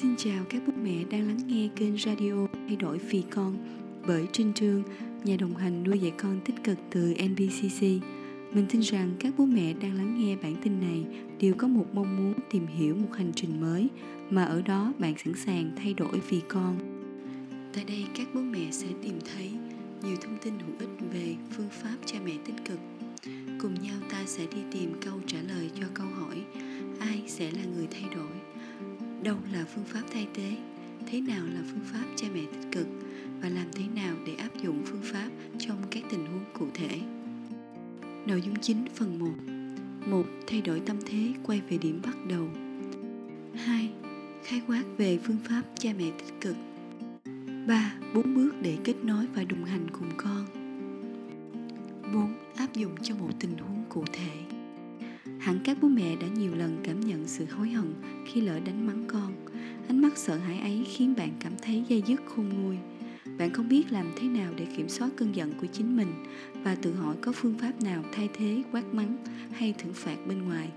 Xin chào các bố mẹ đang lắng nghe kênh radio Thay đổi vì con bởi Trinh Trương, nhà đồng hành nuôi dạy con tích cực từ NBCC. Mình tin rằng các bố mẹ đang lắng nghe bản tin này đều có một mong muốn tìm hiểu một hành trình mới mà ở đó bạn sẵn sàng thay đổi vì con. Tại đây các bố mẹ sẽ tìm thấy nhiều thông tin hữu ích về phương pháp cha mẹ tích cực. Cùng nhau ta sẽ đi tìm câu trả lời cho câu hỏi ai sẽ là người thay đổi đâu là phương pháp thay thế thế nào là phương pháp cha mẹ tích cực và làm thế nào để áp dụng phương pháp trong các tình huống cụ thể nội dung chính phần 1 một, thay đổi tâm thế, quay về điểm bắt đầu 2. Khái quát về phương pháp cha mẹ tích cực 3. Bốn bước để kết nối và đồng hành cùng con 4. Áp dụng cho một tình huống cụ thể Hẳn các bố mẹ đã nhiều lần cảm nhận sự hối hận khi lỡ đánh mắng con. Ánh mắt sợ hãi ấy khiến bạn cảm thấy dây dứt khôn nguôi. Bạn không biết làm thế nào để kiểm soát cơn giận của chính mình và tự hỏi có phương pháp nào thay thế quát mắng hay thưởng phạt bên ngoài.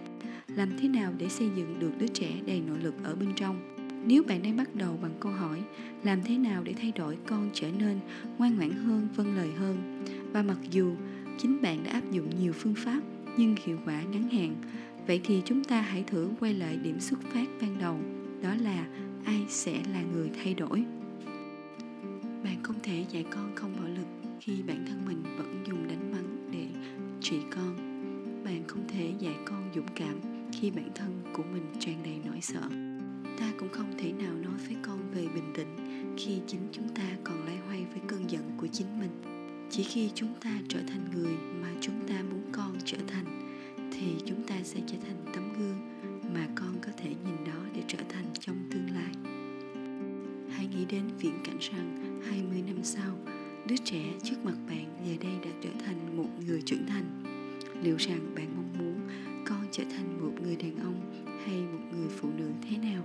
Làm thế nào để xây dựng được đứa trẻ đầy nội lực ở bên trong? Nếu bạn đang bắt đầu bằng câu hỏi làm thế nào để thay đổi con trở nên ngoan ngoãn hơn, vâng lời hơn và mặc dù chính bạn đã áp dụng nhiều phương pháp nhưng hiệu quả ngắn hạn. Vậy thì chúng ta hãy thử quay lại điểm xuất phát ban đầu, đó là ai sẽ là người thay đổi? Bạn không thể dạy con không bạo lực khi bản thân mình vẫn dùng đánh mắng để trị con. Bạn không thể dạy con dũng cảm khi bản thân của mình tràn đầy nỗi sợ. Ta cũng không thể nào nói với con về bình tĩnh khi chính chúng ta còn lay hoay với cơn giận của chính mình chỉ khi chúng ta trở thành người mà chúng ta muốn con trở thành, thì chúng ta sẽ trở thành tấm gương mà con có thể nhìn đó để trở thành trong tương lai. Hãy nghĩ đến viễn cảnh rằng 20 năm sau, đứa trẻ trước mặt bạn giờ đây đã trở thành một người trưởng thành. Liệu rằng bạn mong muốn con trở thành một người đàn ông hay một người phụ nữ thế nào?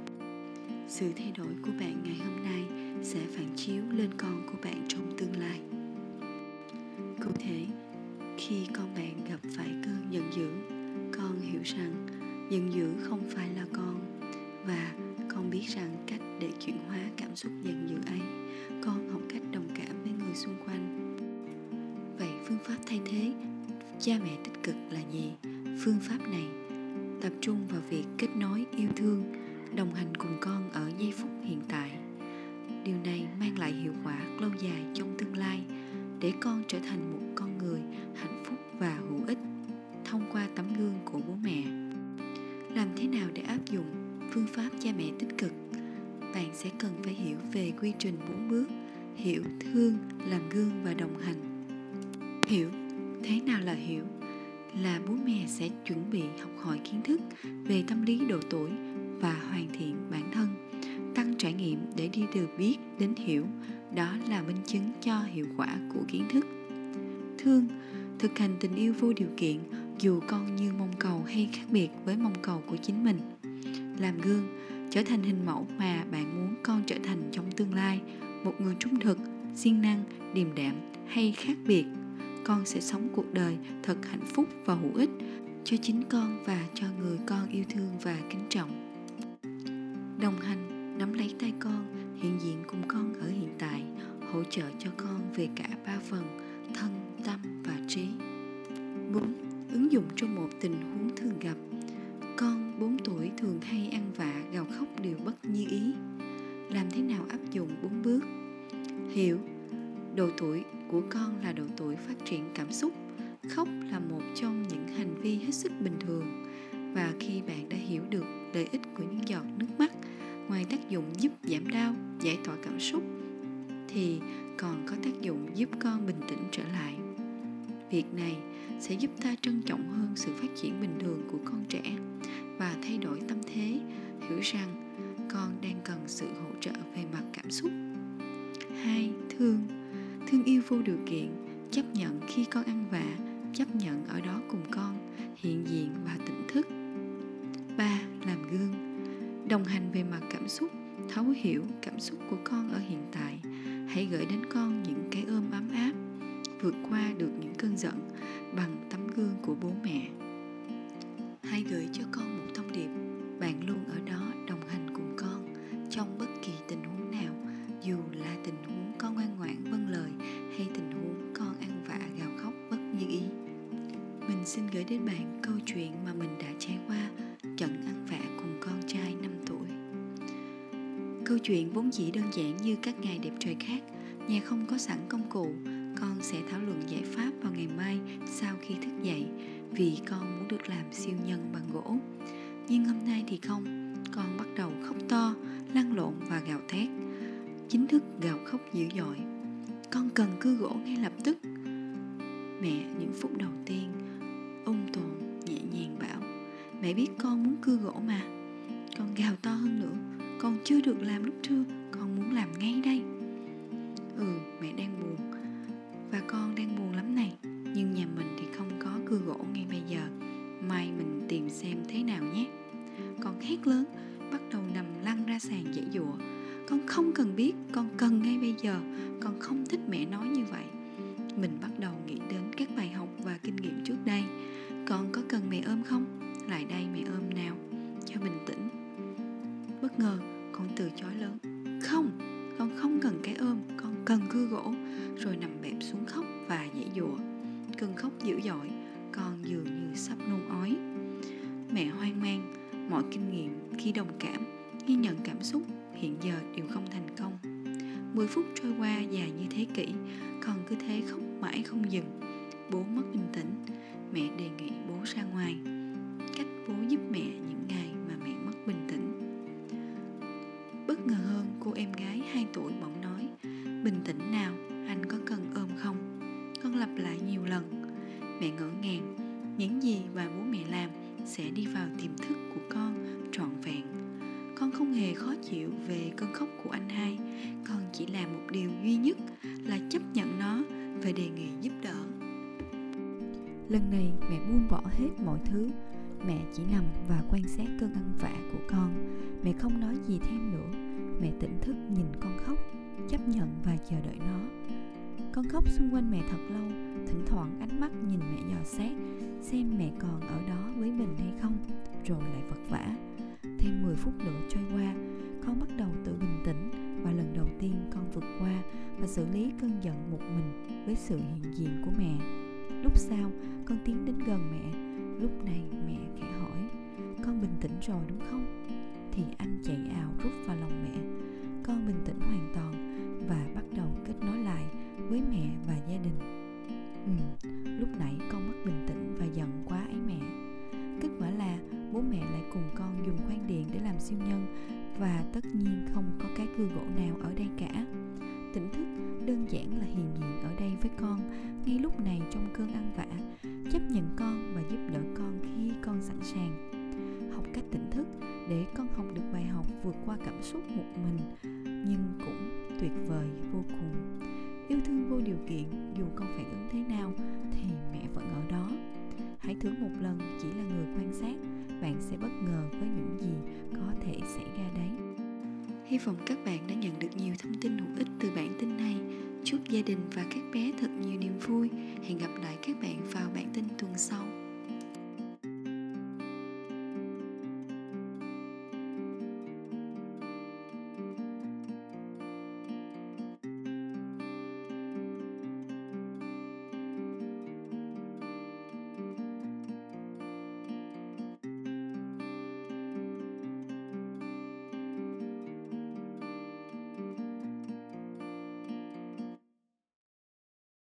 Sự thay đổi của bạn ngày hôm nay sẽ phản chiếu lên con của bạn trong tương lai cụ thể, khi con bạn gặp phải cơn giận dữ, con hiểu rằng giận dữ không phải là con. Và con biết rằng cách để chuyển hóa cảm xúc giận dữ ấy, con học cách đồng cảm với người xung quanh. Vậy phương pháp thay thế cha mẹ tích cực là gì? Phương pháp này tập trung vào việc kết nối yêu thương, đồng hành cùng con ở giây phút hiện tại. Điều này mang lại hiệu quả lâu dài trong tương lai để con trở thành một con người hạnh phúc và hữu ích thông qua tấm gương của bố mẹ. Làm thế nào để áp dụng phương pháp cha mẹ tích cực? Bạn sẽ cần phải hiểu về quy trình bốn bước, hiểu thương, làm gương và đồng hành. Hiểu, thế nào là hiểu? Là bố mẹ sẽ chuẩn bị học hỏi kiến thức về tâm lý độ tuổi và hoàn thiện bản thân, tăng trải nghiệm để đi từ biết đến hiểu đó là minh chứng cho hiệu quả của kiến thức. Thương, thực hành tình yêu vô điều kiện, dù con như mong cầu hay khác biệt với mong cầu của chính mình, làm gương, trở thành hình mẫu mà bạn muốn con trở thành trong tương lai, một người trung thực, siêng năng, điềm đạm hay khác biệt. Con sẽ sống cuộc đời thật hạnh phúc và hữu ích cho chính con và cho người con yêu thương và Hiểu. Độ tuổi của con là độ tuổi phát triển cảm xúc. Khóc là một trong những hành vi hết sức bình thường. Và khi bạn đã hiểu được lợi ích của những giọt nước mắt ngoài tác dụng giúp giảm đau, giải tỏa cảm xúc, thì còn có tác dụng giúp con bình tĩnh trở lại. Việc này sẽ giúp ta trân trọng hơn sự phát triển bình thường của con trẻ và thay đổi tâm thế, hiểu rằng con đang cần sự hỗ trợ về mặt cảm xúc hai, thương. Thương yêu vô điều kiện, chấp nhận khi con ăn vạ, chấp nhận ở đó cùng con, hiện diện và tỉnh thức. Ba, làm gương. Đồng hành về mặt cảm xúc, thấu hiểu cảm xúc của con ở hiện tại. Hãy gửi đến con những cái ôm ấm áp, vượt qua được những cơn giận bằng tấm gương của bố mẹ. Hãy gửi cho con một thông điệp, bạn luôn ở đó đồng hành cùng con trong bất xin gửi đến bạn câu chuyện mà mình đã trải qua trận ăn vạ cùng con trai 5 tuổi. Câu chuyện vốn chỉ đơn giản như các ngày đẹp trời khác, nhà không có sẵn công cụ, con sẽ thảo luận giải pháp vào ngày mai sau khi thức dậy vì con muốn được làm siêu nhân bằng gỗ. Nhưng hôm nay thì không, con bắt đầu khóc to, lăn lộn và gào thét. Chính thức gào khóc dữ dội. Con cần cưa gỗ ngay lập tức. Mẹ những phút đầu tiên ung tồn, nhẹ nhàng bảo, mẹ biết con muốn cưa gỗ mà. Con gào to hơn nữa. Con chưa được làm lúc trưa. Con muốn làm ngay đây. Ừ mẹ đang buồn. Và con đang buồn lắm này. Nhưng nhà mình thì không có cưa gỗ ngay bây giờ. Mai mình tìm xem thế nào nhé. Con hét lớn, bắt đầu nằm lăn ra sàn dãy dụa. Con không cần biết. Con cần ngay bây giờ. Con không thích mẹ nói như vậy. Con từ chối lớn. Không, con không cần cái ôm, con cần cưa gỗ. Rồi nằm bẹp xuống khóc và dãy dụa. Cơn khóc dữ dội, con dường như sắp nôn ói. Mẹ hoang mang, mọi kinh nghiệm khi đồng cảm, ghi nhận cảm xúc, hiện giờ đều không thành công. 10 phút trôi qua dài như thế kỷ, con cứ thế khóc mãi không dừng. Bố mất bình tĩnh, mẹ đề nghị bố ra ngoài. Cách bố giúp mẹ những ngày anh có cần ôm không? Con lặp lại nhiều lần. Mẹ ngỡ ngàng, những gì và bố mẹ làm sẽ đi vào tiềm thức của con trọn vẹn. Con không hề khó chịu về cơn khóc của anh hai. Con chỉ làm một điều duy nhất là chấp nhận nó và đề nghị giúp đỡ. Lần này mẹ buông bỏ hết mọi thứ mẹ chỉ nằm và quan sát cơn ăn vạ của con. Mẹ không nói gì thêm nữa. Mẹ tỉnh thức nhìn con khóc, chấp nhận và chờ đợi nó. Con khóc xung quanh mẹ thật lâu, thỉnh thoảng ánh mắt nhìn mẹ dò xét, xem mẹ còn ở đó với mình hay không, rồi lại vật vã. Thêm 10 phút nữa trôi qua, con bắt đầu tự bình tĩnh và lần đầu tiên con vượt qua và xử lý cơn giận một mình với sự hiện diện của mẹ. Lúc sau, con tiến đến gần mẹ. Lúc này, mẹ tĩnh rồi đúng không? Thì anh chạy ào rút vào lòng mẹ. Con bình tĩnh hoàn toàn và bắt đầu kết nối lại với mẹ và gia đình. Ừ lúc nãy con mất bình tĩnh và giận quá ấy mẹ. Kết quả là bố mẹ lại cùng con dùng khoan điện để làm siêu nhân và tất nhiên không có cái cưa gỗ nào ở đây cả. Tỉnh thức đơn giản là hiện diện ở đây với con. Ngay lúc này trong cơn ăn vạ chấp nhận con và giúp đỡ con khi con sẵn sàng cách tỉnh thức để con học được bài học vượt qua cảm xúc một mình, nhưng cũng tuyệt vời vô cùng. Yêu thương vô điều kiện, dù con phản ứng thế nào thì mẹ vẫn ở đó. Hãy thử một lần, chỉ là người quan sát, bạn sẽ bất ngờ với những gì có thể xảy ra đấy. Hy vọng các bạn đã nhận được nhiều thông tin hữu ích từ bản tin này. Chúc gia đình và các bé thật nhiều niềm vui. Hẹn gặp lại các bạn vào bản tin tuần sau.